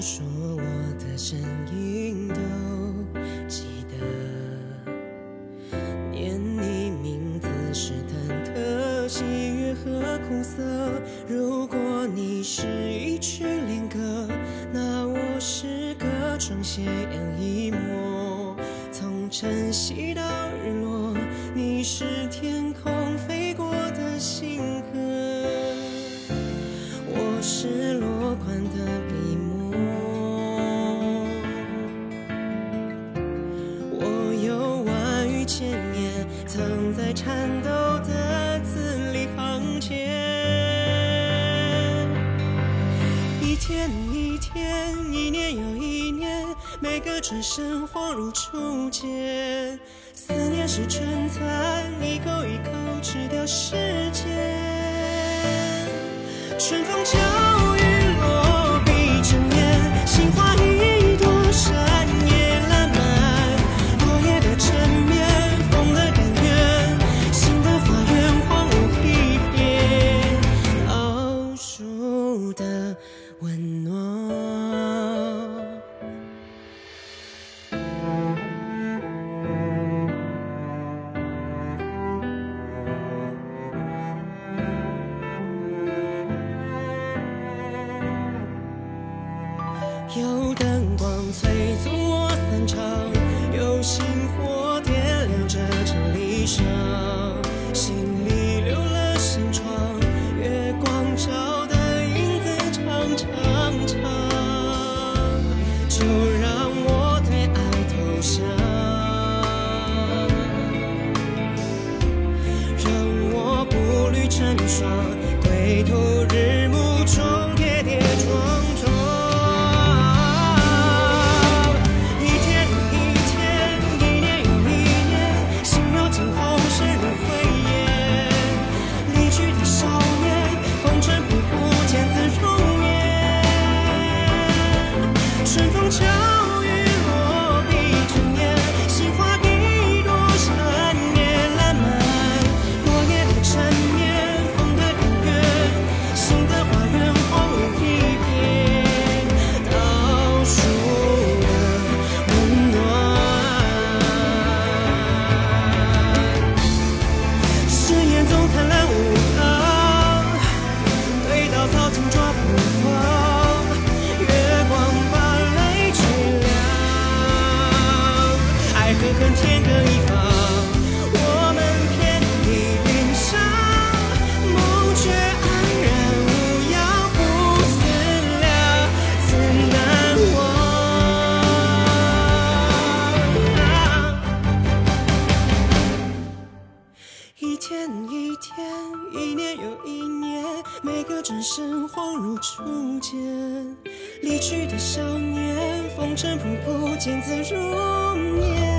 说我的声音都记得，念你名字是忐忑、喜悦和苦涩。如果你是一曲恋歌，那我是个窗斜阳一抹。从晨曦到日落，你是天空飞过的星河。我是落款的藏在颤抖的字里行间。一天一天，一年又一年，每个转身恍如初见。思念是春有灯光催促我散场，有星火点亮这城里上，心里留了扇窗，月光照的影子长长长，就让我对爱投降，让我步履成双，归途日暮中强身恍如初见。离去的少年，风尘仆仆，见字如面